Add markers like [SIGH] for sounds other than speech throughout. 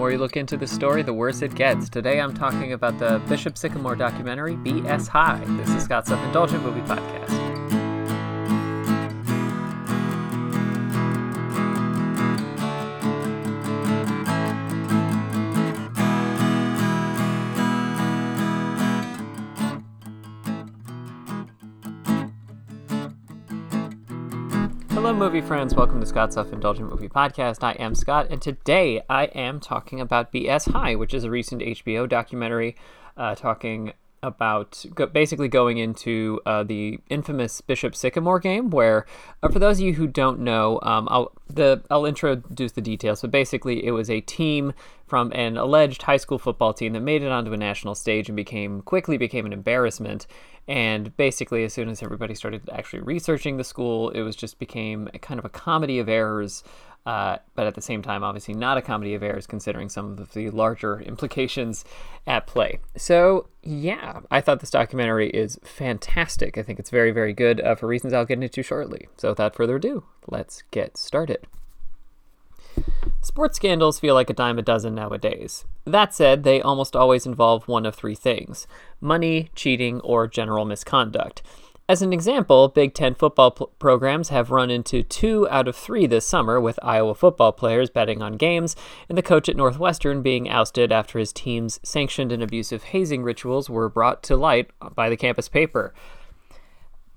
more you look into the story, the worse it gets. Today I'm talking about the Bishop Sycamore documentary, BS High. This is Scott's Self Indulgent Movie Podcast. Hello, movie friends. Welcome to Scott's Self Indulgent Movie Podcast. I am Scott, and today I am talking about BS High, which is a recent HBO documentary uh, talking about go- basically going into uh, the infamous Bishop Sycamore game. Where, uh, for those of you who don't know, um, I'll the I'll introduce the details. But basically, it was a team from an alleged high school football team that made it onto a national stage and became quickly became an embarrassment. And basically, as soon as everybody started actually researching the school, it was just became a kind of a comedy of errors. Uh, but at the same time, obviously not a comedy of errors, considering some of the larger [LAUGHS] implications at play. So, yeah, I thought this documentary is fantastic. I think it's very, very good uh, for reasons I'll get into shortly. So, without further ado, let's get started. Sports scandals feel like a dime a dozen nowadays. That said, they almost always involve one of three things money, cheating, or general misconduct. As an example, Big Ten football programs have run into two out of three this summer, with Iowa football players betting on games and the coach at Northwestern being ousted after his team's sanctioned and abusive hazing rituals were brought to light by the campus paper.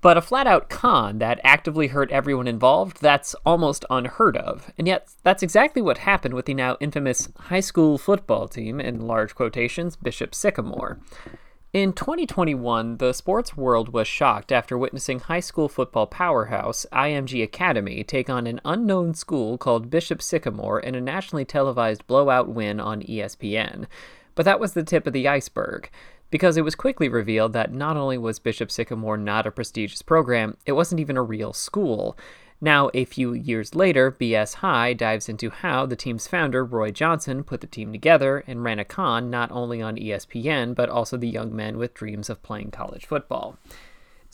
But a flat out con that actively hurt everyone involved, that's almost unheard of. And yet, that's exactly what happened with the now infamous high school football team, in large quotations, Bishop Sycamore. In 2021, the sports world was shocked after witnessing high school football powerhouse IMG Academy take on an unknown school called Bishop Sycamore in a nationally televised blowout win on ESPN. But that was the tip of the iceberg because it was quickly revealed that not only was Bishop Sycamore not a prestigious program, it wasn't even a real school. Now, a few years later, BS High dives into how the team's founder, Roy Johnson, put the team together and ran a con not only on ESPN, but also the young men with dreams of playing college football.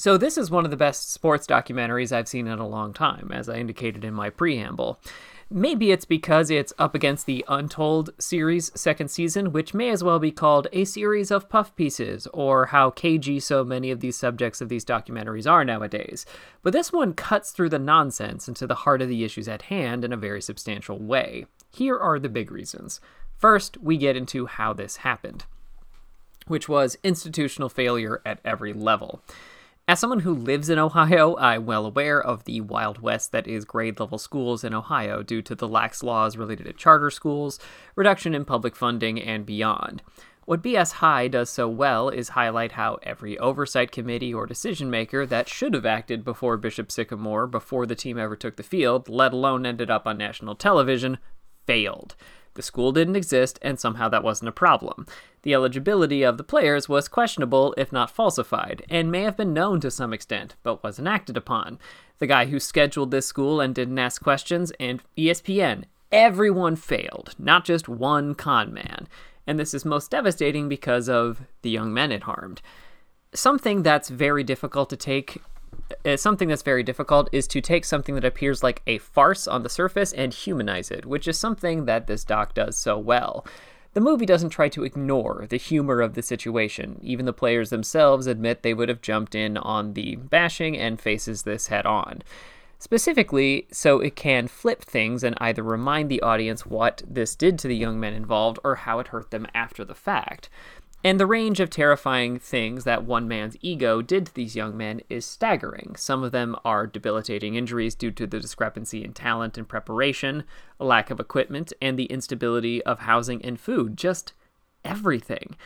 So, this is one of the best sports documentaries I've seen in a long time, as I indicated in my preamble. Maybe it's because it's up against the Untold series second season, which may as well be called a series of puff pieces, or how cagey so many of these subjects of these documentaries are nowadays. But this one cuts through the nonsense into the heart of the issues at hand in a very substantial way. Here are the big reasons. First, we get into how this happened, which was institutional failure at every level. As someone who lives in Ohio, I'm well aware of the wild west that is grade level schools in Ohio due to the lax laws related to charter schools, reduction in public funding, and beyond. What BS High does so well is highlight how every oversight committee or decision maker that should have acted before Bishop Sycamore before the team ever took the field, let alone ended up on national television, failed. The school didn't exist, and somehow that wasn't a problem. The eligibility of the players was questionable, if not falsified, and may have been known to some extent, but wasn't acted upon. The guy who scheduled this school and didn't ask questions, and ESPN, everyone failed, not just one con man. And this is most devastating because of the young men it harmed. Something that's very difficult to take Uh, something that's very difficult is to take something that appears like a farce on the surface and humanize it, which is something that this doc does so well. The movie doesn't try to ignore the humor of the situation. Even the players themselves admit they would have jumped in on the bashing and faces this head on. Specifically, so it can flip things and either remind the audience what this did to the young men involved or how it hurt them after the fact. And the range of terrifying things that one man's ego did to these young men is staggering. Some of them are debilitating injuries due to the discrepancy in talent and preparation, a lack of equipment, and the instability of housing and food. Just everything.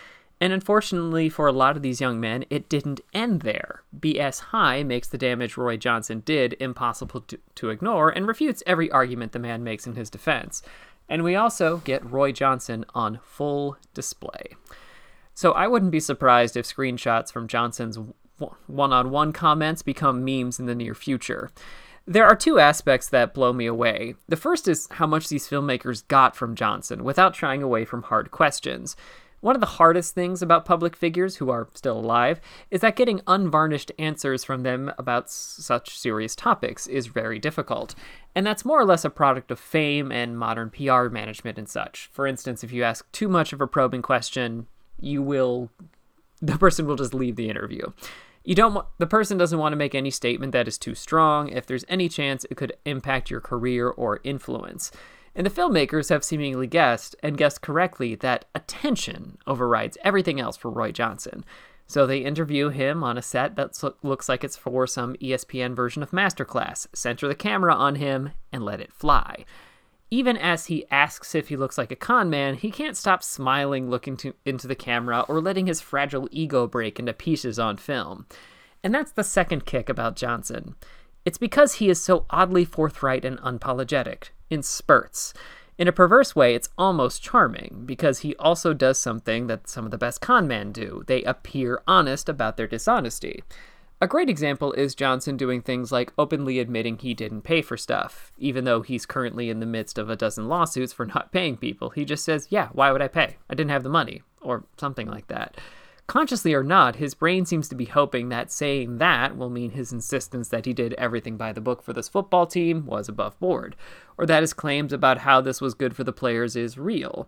And unfortunately for a lot of these young men, it didn't end there. BS High makes the damage Roy Johnson did impossible to, to ignore and refutes every argument the man makes in his defense. And we also get Roy Johnson on full display. So I wouldn't be surprised if screenshots from Johnson's one on one comments become memes in the near future. There are two aspects that blow me away. The first is how much these filmmakers got from Johnson without shying away from hard questions. One of the hardest things about public figures who are still alive is that getting unvarnished answers from them about such serious topics is very difficult. And that's more or less a product of fame and modern PR management and such. For instance, if you ask too much of a probing question, you will the person will just leave the interview. You don't wa- the person doesn't want to make any statement that is too strong if there's any chance it could impact your career or influence. And the filmmakers have seemingly guessed, and guessed correctly, that attention overrides everything else for Roy Johnson. So they interview him on a set that looks like it's for some ESPN version of Masterclass, center the camera on him, and let it fly. Even as he asks if he looks like a con man, he can't stop smiling looking to, into the camera or letting his fragile ego break into pieces on film. And that's the second kick about Johnson. It's because he is so oddly forthright and unapologetic, in spurts. In a perverse way, it's almost charming, because he also does something that some of the best con men do. They appear honest about their dishonesty. A great example is Johnson doing things like openly admitting he didn't pay for stuff, even though he's currently in the midst of a dozen lawsuits for [LAUGHS] not paying people. He just says, Yeah, why would I pay? I didn't have the money, or something like that. Consciously or not, his brain seems to be hoping that saying that will mean his insistence that he did everything by the book for this football team was above board, or that his claims about how this was good for the players is real.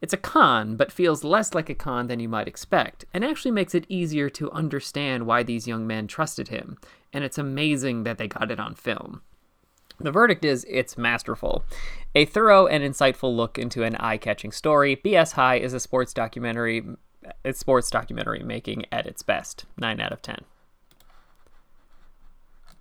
It's a con, but feels less like a con than you might expect, and actually makes it easier to understand why these young men trusted him, and it's amazing that they got it on film. The verdict is it's masterful. A thorough and insightful look into an eye-catching story, BS High is a sports documentary it's sports documentary making at its best. 9 out of 10.